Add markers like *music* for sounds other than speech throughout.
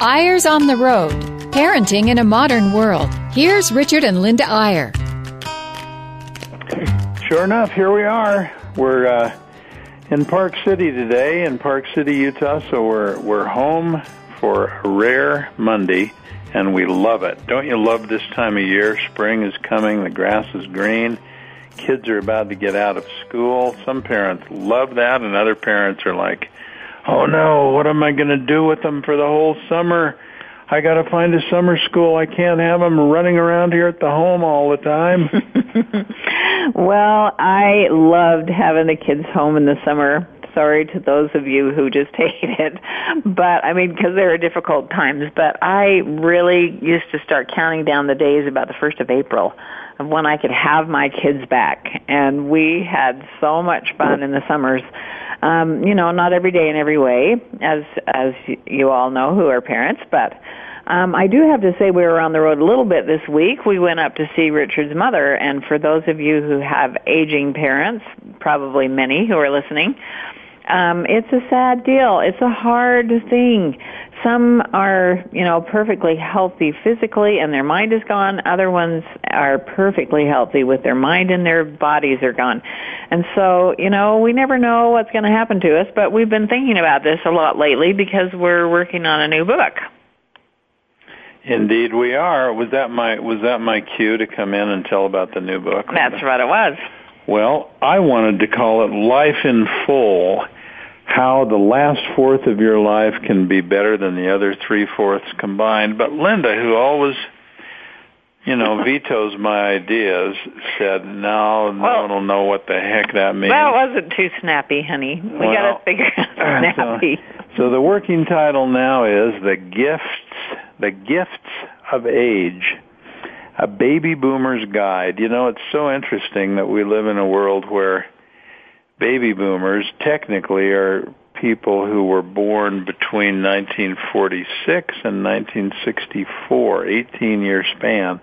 Eyres on the Road Parenting in a Modern World. Here's Richard and Linda Eyre. Sure enough, here we are. We're uh, in Park City today, in Park City, Utah. So we're we're home for a rare Monday, and we love it. Don't you love this time of year? Spring is coming. The grass is green. Kids are about to get out of school. Some parents love that, and other parents are like, "Oh no, what am I going to do with them for the whole summer?" I got to find a summer school. I can't have them running around here at the home all the time. *laughs* *laughs* well, I loved having the kids home in the summer. Sorry to those of you who just *laughs* hate it. But I mean, because there are difficult times, but I really used to start counting down the days about the 1st of April of when I could have my kids back. And we had so much fun in the summers um, you know, not every day in every way, as as you all know who are parents, but um, I do have to say we were on the road a little bit this week. We went up to see Richard's mother, and for those of you who have aging parents, probably many who are listening, um, it's a sad deal. It's a hard thing. Some are, you know, perfectly healthy physically and their mind is gone. Other ones are perfectly healthy with their mind and their bodies are gone. And so, you know, we never know what's going to happen to us, but we've been thinking about this a lot lately because we're working on a new book. Indeed, we are. Was that my was that my cue to come in and tell about the new book? That's what it was. Well, I wanted to call it Life in Full how the last fourth of your life can be better than the other three fourths combined. But Linda, who always, you know, *laughs* vetoes my ideas, said, "No, no well, one will know what the heck that means." Well, it wasn't too snappy, honey. We well, got to figure out *laughs* snappy. So, so the working title now is the gifts, the gifts of age. A baby boomer's guide. You know, it's so interesting that we live in a world where baby boomers technically are people who were born between 1946 and 1964, 18 year span.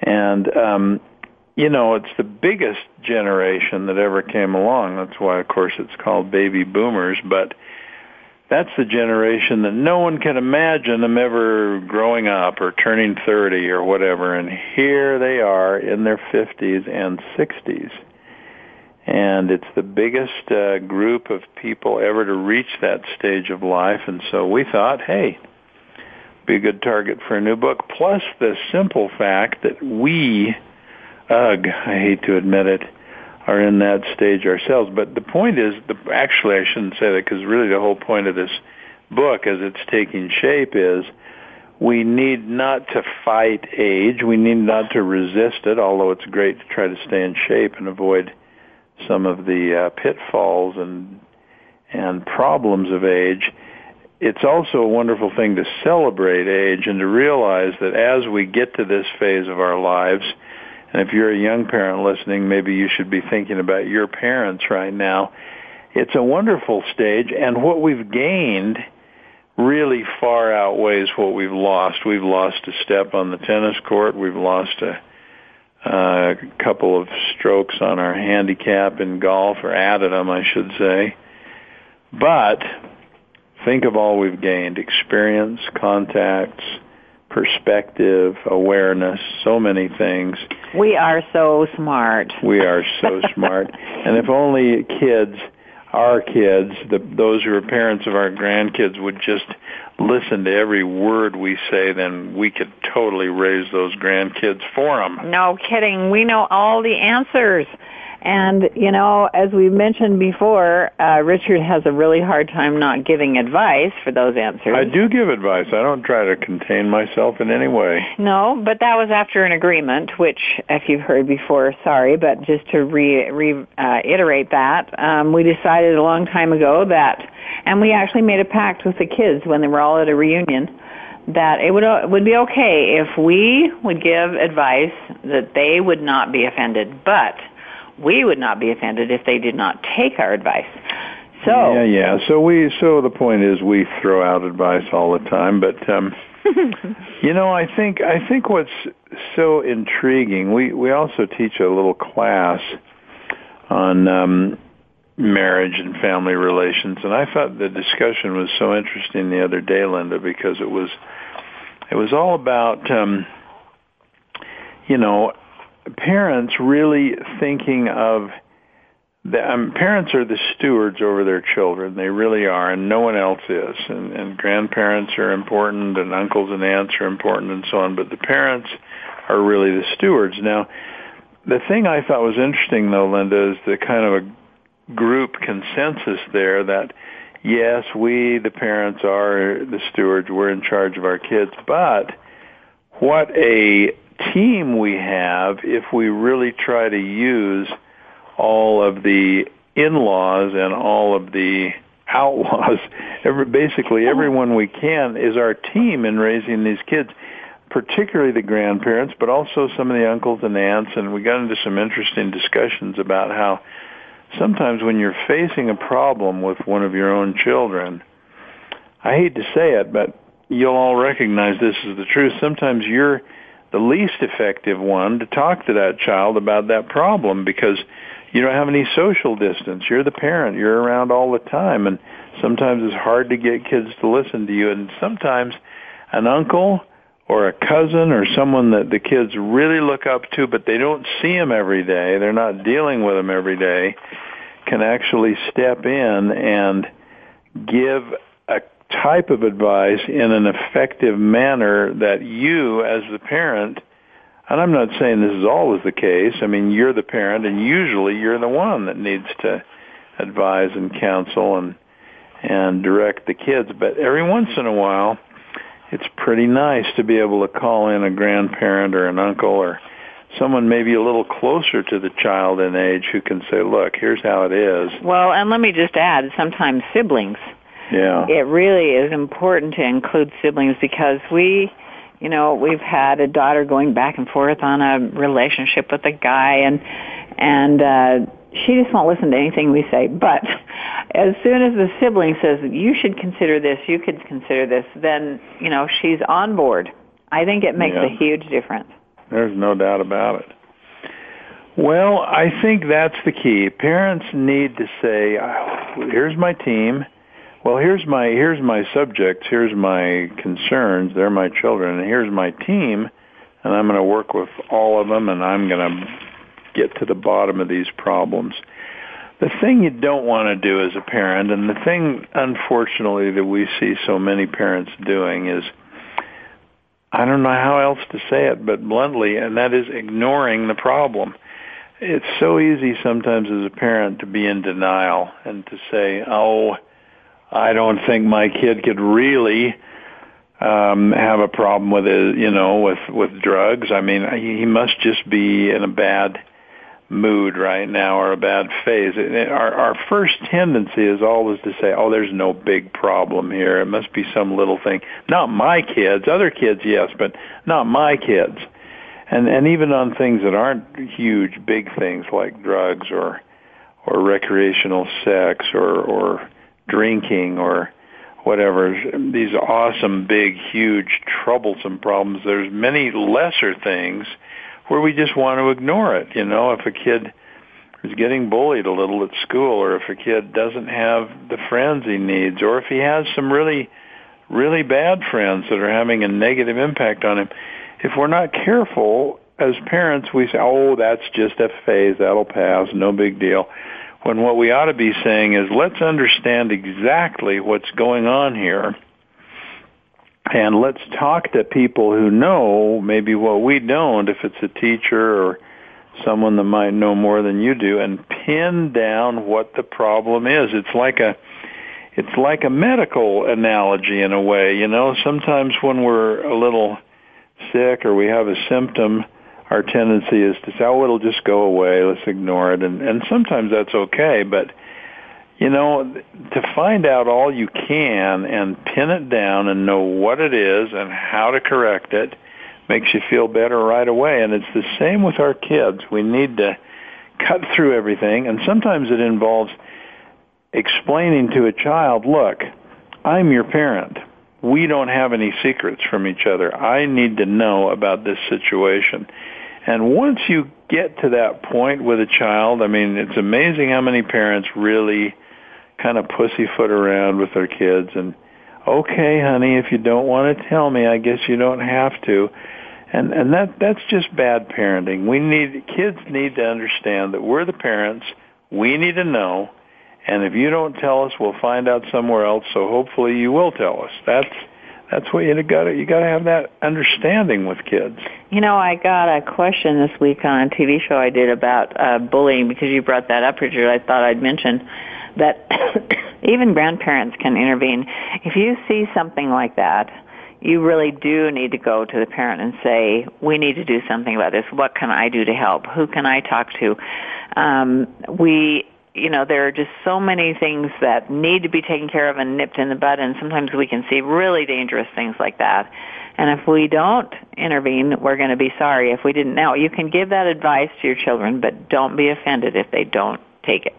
And, um, you know, it's the biggest generation that ever came along. That's why, of course, it's called baby boomers. But that's the generation that no one can imagine them ever growing up or turning 30 or whatever. And here they are in their 50s and 60s and it's the biggest uh, group of people ever to reach that stage of life. And so we thought, hey, be a good target for a new book. Plus the simple fact that we, ugh, I hate to admit it, are in that stage ourselves. But the point is, the, actually, I shouldn't say that because really the whole point of this book, as it's taking shape, is we need not to fight age. We need not to resist it, although it's great to try to stay in shape and avoid some of the uh, pitfalls and and problems of age. It's also a wonderful thing to celebrate age and to realize that as we get to this phase of our lives, and if you're a young parent listening, maybe you should be thinking about your parents right now. It's a wonderful stage, and what we've gained really far outweighs what we've lost. We've lost a step on the tennis court. We've lost a a couple of strokes on our handicap in golf, or added them, I should say. But think of all we've gained experience, contacts, perspective, awareness, so many things. We are so smart. We are so *laughs* smart. And if only kids, our kids, the, those who are parents of our grandkids would just listen to every word we say, then we could totally raise those grandkids for them. No kidding. We know all the answers. And, you know, as we mentioned before, uh, Richard has a really hard time not giving advice for those answers. I do give advice. I don't try to contain myself in any way. No, but that was after an agreement, which, if you've heard before, sorry, but just to re, re uh, iterate that, um, we decided a long time ago that, and we actually made a pact with the kids when they were all at a reunion, that it would uh, would be okay if we would give advice that they would not be offended, but we would not be offended if they did not take our advice. So yeah, yeah. So we so the point is we throw out advice all the time, but um, *laughs* you know I think I think what's so intriguing. We we also teach a little class on um, marriage and family relations. And I thought the discussion was so interesting the other day, Linda, because it was it was all about um, you know parents really thinking of the um, parents are the stewards over their children. They really are, and no one else is. And, and grandparents are important, and uncles and aunts are important, and so on. But the parents are really the stewards. Now, the thing I thought was interesting, though, Linda, is the kind of a group consensus there that yes, we, the parents, are the stewards. We're in charge of our kids, but what a team we have if we really try to use all of the in-laws and all of the outlaws. *laughs* Every, basically, oh. everyone we can is our team in raising these kids, particularly the grandparents, but also some of the uncles and aunts. And we got into some interesting discussions about how sometimes when you're facing a problem with one of your own children, I hate to say it, but you'll all recognize this is the truth. Sometimes you're the least effective one to talk to that child about that problem because you don't have any social distance. You're the parent. You're around all the time, and sometimes it's hard to get kids to listen to you. And sometimes an uncle or a cousin or someone that the kids really look up to, but they don't see them every day. They're not dealing with them every day. Can actually step in and give type of advice in an effective manner that you, as the parent, and I'm not saying this is always the case. I mean, you're the parent, and usually you're the one that needs to advise and counsel and and direct the kids. But every once in a while, it's pretty nice to be able to call in a grandparent or an uncle or someone maybe a little closer to the child in age who can say, "Look, here's how it is." Well, and let me just add, sometimes siblings. Yeah. It really is important to include siblings because we you know, we've had a daughter going back and forth on a relationship with a guy and, and, uh, she just won't listen to anything we say. But as soon as the sibling says, you should consider this, you could consider this, then, you know, she's on board. I think it makes yeah. a huge difference. There's no doubt about it. Well, I think that's the key. Parents need to say, here's my team well, here's my here's my subjects, here's my concerns, they're my children, and here's my team, and I'm going to work with all of them, and I'm going to get to the bottom of these problems. The thing you don't want to do as a parent, and the thing, unfortunately, that we see so many parents doing is, I don't know how else to say it, but bluntly, and that is ignoring the problem. It's so easy sometimes as a parent to be in denial and to say, oh, I don't think my kid could really um have a problem with it, you know, with with drugs. I mean, he must just be in a bad mood right now or a bad phase. Our our first tendency is always to say, "Oh, there's no big problem here. It must be some little thing." Not my kids, other kids, yes, but not my kids. And and even on things that aren't huge, big things like drugs or or recreational sex or or drinking or whatever. These awesome big huge troublesome problems there's many lesser things where we just want to ignore it. You know if a kid is getting bullied a little at school or if a kid doesn't have the friends he needs or if he has some really really bad friends that are having a negative impact on him if we're not careful as parents we say oh that's just a phase. That'll pass. No big deal when what we ought to be saying is let's understand exactly what's going on here and let's talk to people who know maybe what we don't if it's a teacher or someone that might know more than you do and pin down what the problem is. It's like a it's like a medical analogy in a way you know? Sometimes when we're a little sick or we have a symptom our tendency is to say, "Oh, it'll just go away. Let's ignore it," and and sometimes that's okay. But you know, to find out all you can and pin it down and know what it is and how to correct it makes you feel better right away. And it's the same with our kids. We need to cut through everything, and sometimes it involves explaining to a child, "Look, I'm your parent." we don't have any secrets from each other. I need to know about this situation. And once you get to that point with a child, I mean, it's amazing how many parents really kind of pussyfoot around with their kids and okay, honey, if you don't want to tell me, I guess you don't have to. And and that that's just bad parenting. We need kids need to understand that we're the parents. We need to know, and if you don't tell us, we'll find out somewhere else. So hopefully you will tell us. That's that's what you got to you got to have that understanding with kids. You know, I got a question this week on a TV show I did about uh, bullying because you brought that up, Richard. I thought I'd mention that *coughs* even grandparents can intervene. If you see something like that, you really do need to go to the parent and say, we need to do something about this. What can I do to help? Who can I talk to? Um, we, you know, there are just so many things that need to be taken care of and nipped in the bud, and sometimes we can see really dangerous things like that. And if we don't intervene, we're going to be sorry if we didn't. Now, you can give that advice to your children, but don't be offended if they don't take it.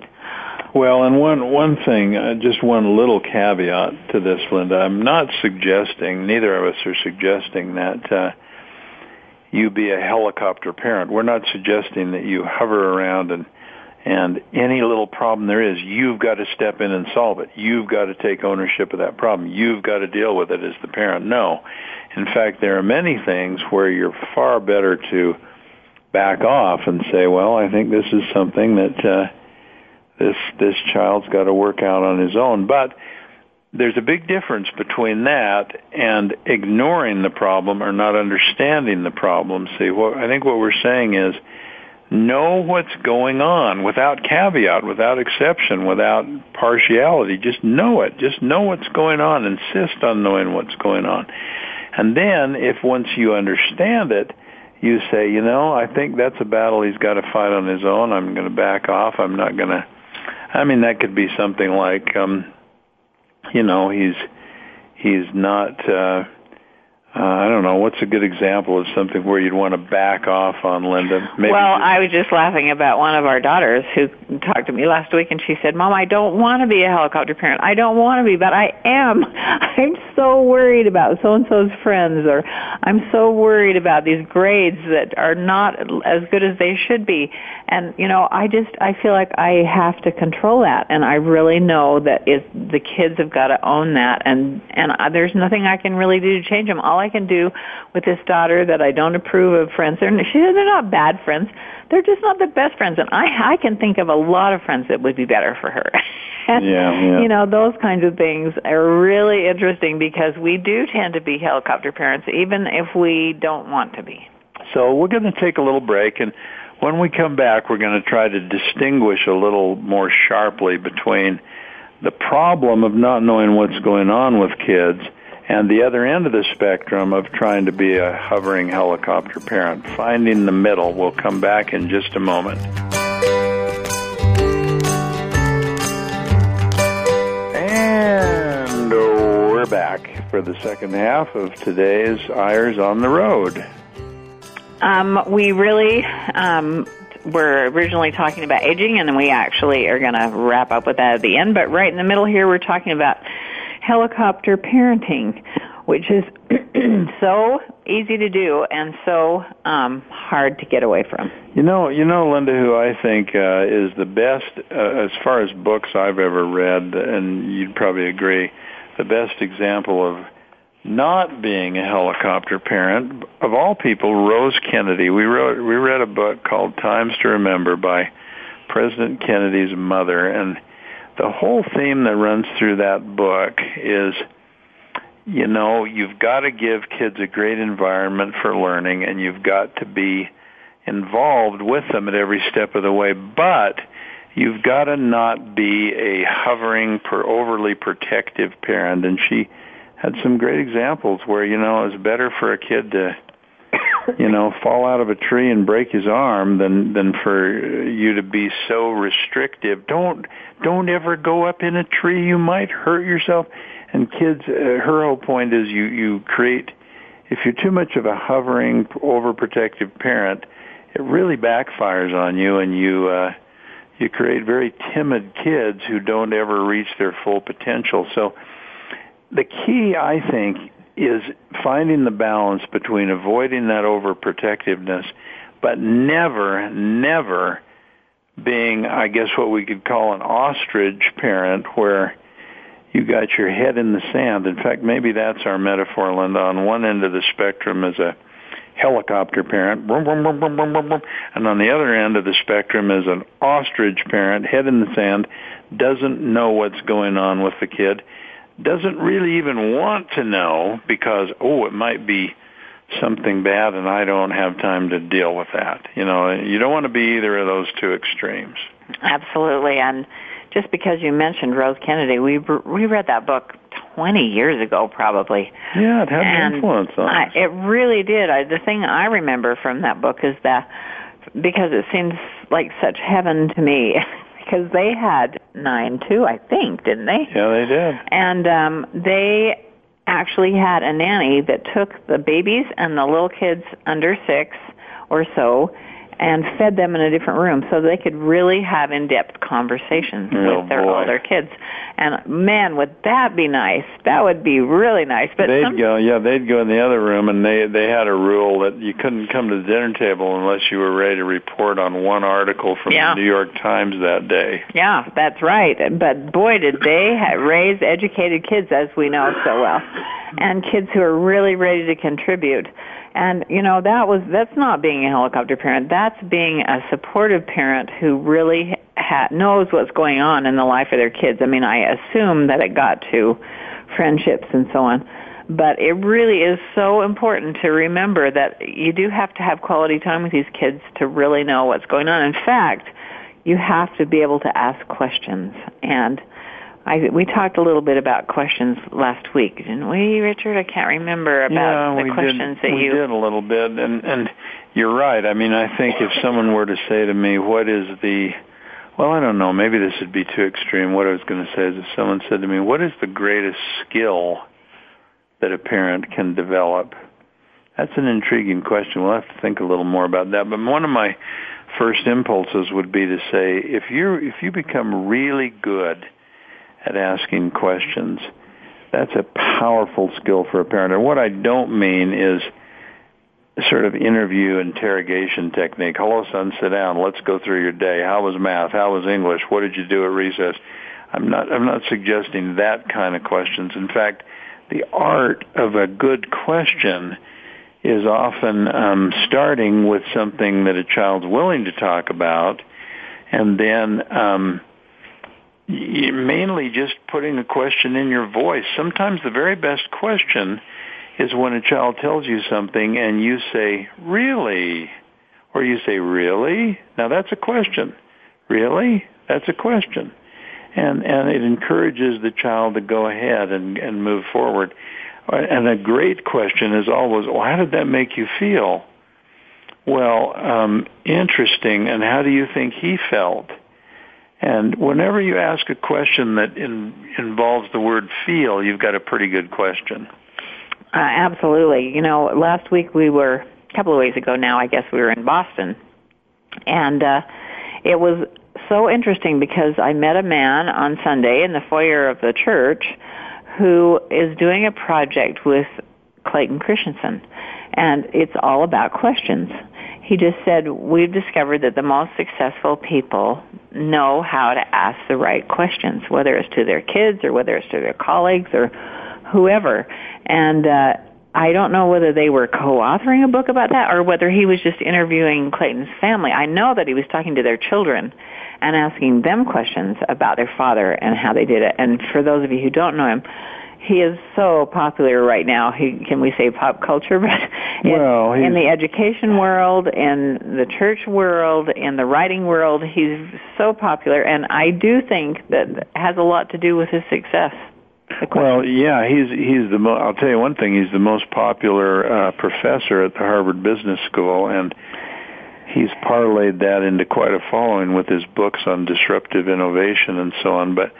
Well, and one one thing, uh, just one little caveat to this, Linda. I'm not suggesting, neither of us are suggesting that uh, you be a helicopter parent. We're not suggesting that you hover around and and any little problem there is, you've got to step in and solve it. You've got to take ownership of that problem. You've got to deal with it as the parent. No. In fact, there are many things where you're far better to back off and say, well, I think this is something that uh, this this child's got to work out on his own. But there's a big difference between that and ignoring the problem or not understanding the problem. See, what I think what we're saying is know what's going on without caveat, without exception, without partiality. Just know it. Just know what's going on. Insist on knowing what's going on. And then if once you understand it, you say, you know, I think that's a battle he's got to fight on his own. I'm going to back off. I'm not going to I mean, that could be something like, um, you know, he's he's not. Uh, uh, I don't know. What's a good example of something where you'd want to back off on, Linda? Maybe well. I was just laughing about one of our daughters who talked to me last week, and she said, "Mom, I don't want to be a helicopter parent. I don't want to be, but I am. *laughs* I'm so worried about so and so's friends, or I'm so worried about these grades that are not as good as they should be." And you know, I just I feel like I have to control that, and I really know that if the kids have got to own that, and and there's nothing I can really do to change them. All I can do with this daughter that I don't approve of friends. They're, she, they're not bad friends. They're just not the best friends. And I, I can think of a lot of friends that would be better for her. and, *laughs* yeah, yeah. You know, those kinds of things are really interesting because we do tend to be helicopter parents, even if we don't want to be. So we're going to take a little break and when we come back, we're going to try to distinguish a little more sharply between the problem of not knowing what's going on with kids and the other end of the spectrum of trying to be a hovering helicopter parent. Finding the middle. We'll come back in just a moment. And we're back for the second half of today's Eyres on the Road. Um, we really um, were originally talking about aging, and then we actually are going to wrap up with that at the end. But right in the middle here, we're talking about helicopter parenting, which is *clears throat* so easy to do and so um, hard to get away from. You know, you know, Linda, who I think uh, is the best uh, as far as books I've ever read, and you'd probably agree, the best example of not being a helicopter parent of all people, Rose Kennedy. We wrote, we read a book called Times to Remember by President Kennedy's mother, and the whole theme that runs through that book is you know you've got to give kids a great environment for learning and you've got to be involved with them at every step of the way. But you've got to not be a hovering per overly protective parent. And she had some great examples where you know it's better for a kid to you know, fall out of a tree and break his arm than than for you to be so restrictive. Don't don't ever go up in a tree. You might hurt yourself. And kids, uh, her whole point is you you create. If you're too much of a hovering, overprotective parent, it really backfires on you, and you uh, you create very timid kids who don't ever reach their full potential. So, the key, I think, is finding the balance between avoiding that overprotectiveness, but never, never being, I guess, what we could call an ostrich parent, where you got your head in the sand. In fact, maybe that's our metaphor, Linda. On one end of the spectrum is a helicopter parent, and on the other end of the spectrum is an ostrich parent, head in the sand, doesn't know what's going on with the kid, doesn't really even want to know because, oh, it might be something bad and I don't have time to deal with that. You know, you don't want to be either of those two extremes. Absolutely. And just because you mentioned Rose Kennedy, we we read that book 20 years ago probably. Yeah, it had and influence on us. I, it really did. I, the thing I remember from that book is that because it seems like such heaven to me *laughs* because they had nine too, I think, didn't they? Yeah, they did. And um they actually had a nanny that took the babies and the little kids under 6 or so and fed them in a different room so they could really have in-depth conversations oh, with their boy. older kids. And man, would that be nice? That would be really nice. But they'd some, go, yeah, they'd go in the other room, and they they had a rule that you couldn't come to the dinner table unless you were ready to report on one article from yeah. the New York Times that day. Yeah, that's right. But boy, did they raise educated kids, as we know so well, and kids who are really ready to contribute. And you know that was that's not being a helicopter parent. That's being a supportive parent who really ha- knows what's going on in the life of their kids. I mean, I assume that it got to friendships and so on. But it really is so important to remember that you do have to have quality time with these kids to really know what's going on. In fact, you have to be able to ask questions and I, we talked a little bit about questions last week, didn't we, Richard? I can't remember about yeah, the questions did, that we you. We did a little bit, and and you're right. I mean, I think if someone were to say to me, "What is the," well, I don't know. Maybe this would be too extreme. What I was going to say is, if someone said to me, "What is the greatest skill that a parent can develop?" That's an intriguing question. We'll have to think a little more about that. But one of my first impulses would be to say, if you if you become really good at asking questions. That's a powerful skill for a parent. And what I don't mean is sort of interview interrogation technique. Hello, son, sit down. Let's go through your day. How was math? How was English? What did you do at recess? I'm not, I'm not suggesting that kind of questions. In fact, the art of a good question is often um, starting with something that a child's willing to talk about, and then um, mainly just putting a question in your voice. Sometimes the very best question is when a child tells you something and you say, really? Or you say, really? Now that's a question. Really? That's a question. And, and it encourages the child to go ahead and, and move forward. And a great question is always, well, how did that make you feel? Well, um, interesting. And how do you think he felt? And whenever you ask a question that in, involves the word feel, you've got a pretty good question. Uh, absolutely. You know, last week we were, a couple of weeks ago now, I guess we were in Boston. And uh, it was so interesting because I met a man on Sunday in the foyer of the church who is doing a project with Clayton Christensen. And it's all about questions. He just said, we've discovered that the most successful people know how to ask the right questions, whether it's to their kids or whether it's to their colleagues or whoever. And, uh, I don't know whether they were co-authoring a book about that or whether he was just interviewing Clayton's family. I know that he was talking to their children and asking them questions about their father and how they did it. And for those of you who don't know him, he is so popular right now. He can we say pop culture, *laughs* but in, well, in the education world, in the church world, in the writing world, he's so popular, and I do think that has a lot to do with his success. Well, yeah, he's he's the. Mo- I'll tell you one thing. He's the most popular uh, professor at the Harvard Business School, and he's parlayed that into quite a following with his books on disruptive innovation and so on. But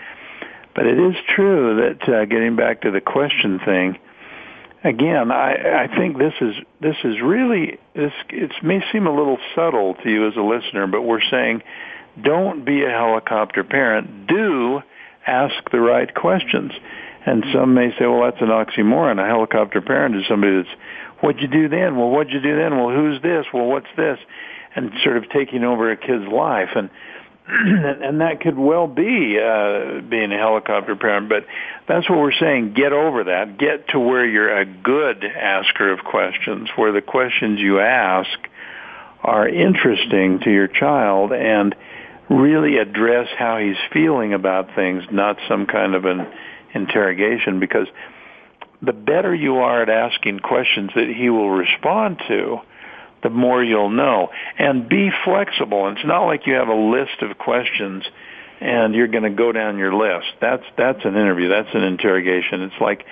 but it is true that uh, getting back to the question thing, again, I, I think this is this is really this. It may seem a little subtle to you as a listener, but we're saying, don't be a helicopter parent. Do ask the right questions. And some may say, well, that's an oxymoron. A helicopter parent is somebody that's, what'd you do then? Well, what'd you do then? Well, who's this? Well, what's this? and sort of taking over a kid's life and *clears throat* and that could well be uh, being a helicopter parent, but that's what we're saying. Get over that. Get to where you're a good asker of questions, where the questions you ask are interesting to your child and really address how he's feeling about things, not some kind of an interrogation, because the better you are at asking questions that he will respond to, the more you'll know. And be flexible. It's not like you have a list of questions and you're going to go down your list. That's that's an interview. That's an interrogation. It's like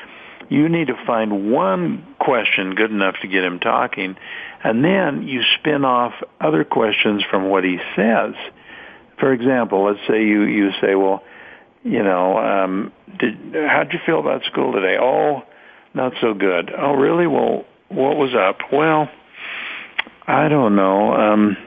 you need to find one question good enough to get him talking, and then you spin off other questions from what he says. For example, let's say you you say, well, you know, um, did how'd you feel about school today? Oh, not so good. Oh, really? Well, what was up? Well, I don't know. Um,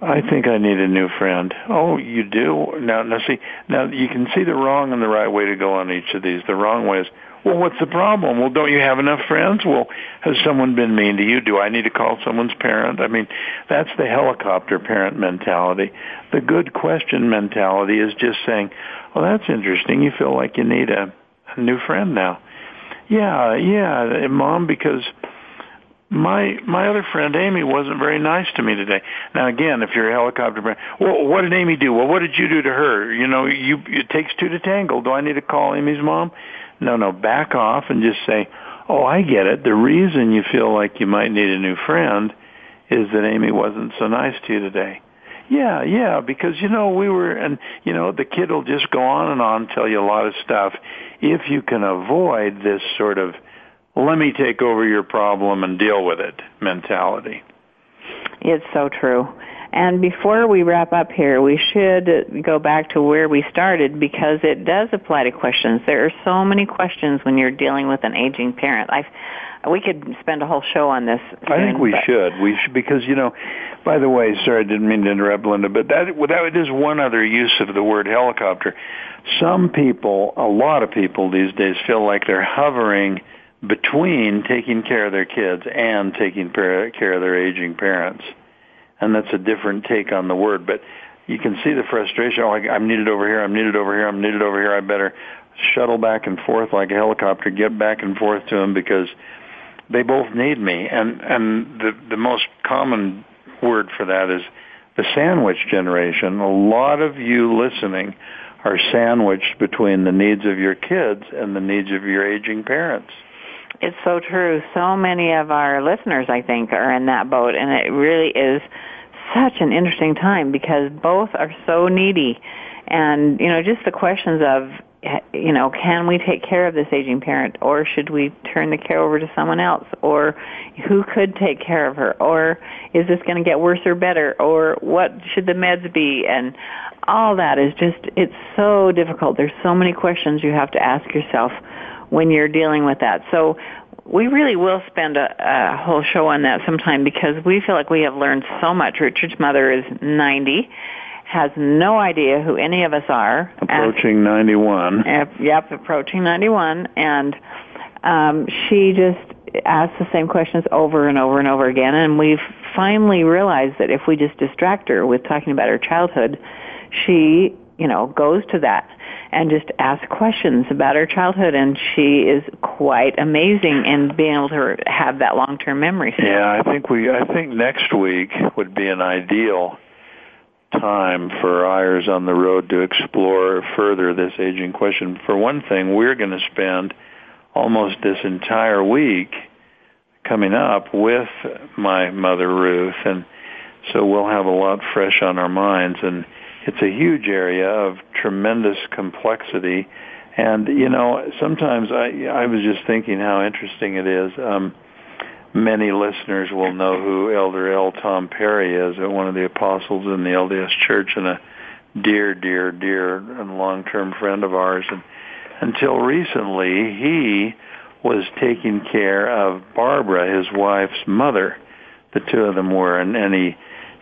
I think I need a new friend. Oh, you do? Now, now see, now you can see the wrong and the right way to go on each of these. The wrong way is, well, what's the problem? Well, don't you have enough friends? Well, has someone been mean to you? Do I need to call someone's parent? I mean, that's the helicopter parent mentality. The good question mentality is just saying, well, that's interesting. You feel like you need a, a new friend now. Yeah, yeah, mom, because my my other friend Amy wasn't very nice to me today. Now again, if you're a helicopter brand, well, what did Amy do? Well, what did you do to her? You know, you it takes two to tangle. Do I need to call Amy's mom? No, no, back off and just say, "Oh, I get it. The reason you feel like you might need a new friend is that Amy wasn't so nice to you today." Yeah, yeah, because you know we were, and you know the kid will just go on and on tell you a lot of stuff. If you can avoid this sort of let me take over your problem and deal with it mentality. It's so true. And before we wrap up here, we should go back to where we started because it does apply to questions. There are so many questions when you're dealing with an aging parent. i we could spend a whole show on this. Soon, I think we but... should. We should because you know. By the way, sorry, I didn't mean to interrupt, Linda, but that that is one other use of the word helicopter. Some people, a lot of people these days, feel like they're hovering between taking care of their kids and taking care of their aging parents. And that's a different take on the word, but you can see the frustration. Oh, I'm needed over here. I'm needed over here. I'm needed over here. I better shuttle back and forth like a helicopter, get back and forth to them because they both need me. And and the the most common word for that is the sandwich generation. A lot of you listening are sandwiched between the needs of your kids and the needs of your aging parents. It's so true. So many of our listeners, I think, are in that boat, and it really is such an interesting time because both are so needy. And, you know, just the questions of, you know, can we take care of this aging parent or should we turn the care over to someone else or who could take care of her or is this going to get worse or better or what should the meds be and all that is just, it's so difficult. There's so many questions you have to ask yourself when you're dealing with that. So we really will spend a, a whole show on that sometime because we feel like we have learned so much. Richard's mother is 90 has no idea who any of us are. Approaching 91. Yep, approaching 91. And um, she just asks the same questions over and over and over again. And we've finally realized that if we just distract her with talking about her childhood, she, you know, goes to that and just ask questions about her childhood and she is quite amazing in being able to have that long-term memory. Yeah, I think we I think next week would be an ideal time for Eyres on the road to explore further this aging question. For one thing, we're going to spend almost this entire week coming up with my mother Ruth and so we'll have a lot fresh on our minds and it's a huge area of tremendous complexity. And you know, sometimes I I was just thinking how interesting it is. Um, many listeners will know who Elder L. Tom Perry is, uh, one of the apostles in the LDS Church, and a dear, dear, dear, and long-term friend of ours. And until recently, he was taking care of Barbara, his wife's mother. The two of them were, and, and he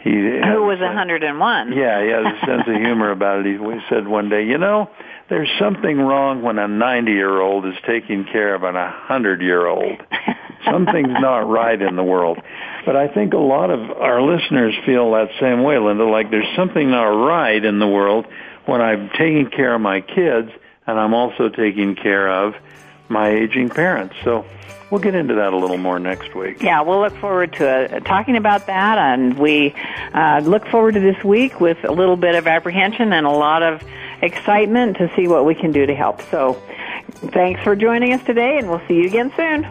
he who was a 101. Yeah, he has a sense of humor about it. He we said one day, you know, there's something wrong when a 90 year old is taking care of an 100 year old. something's *laughs* not right in the world. But I think a lot of our listeners feel that same way, Linda, like there's something not right in the world when I'm taking care of my kids and I'm also taking care of my aging parents. So we'll get into that a little more next week. Yeah, we'll look forward to uh, talking about that, and we uh, look forward to this week with a little bit of apprehension and a lot of excitement to see what we can do to help. So thanks for joining us today, and we'll see you again soon.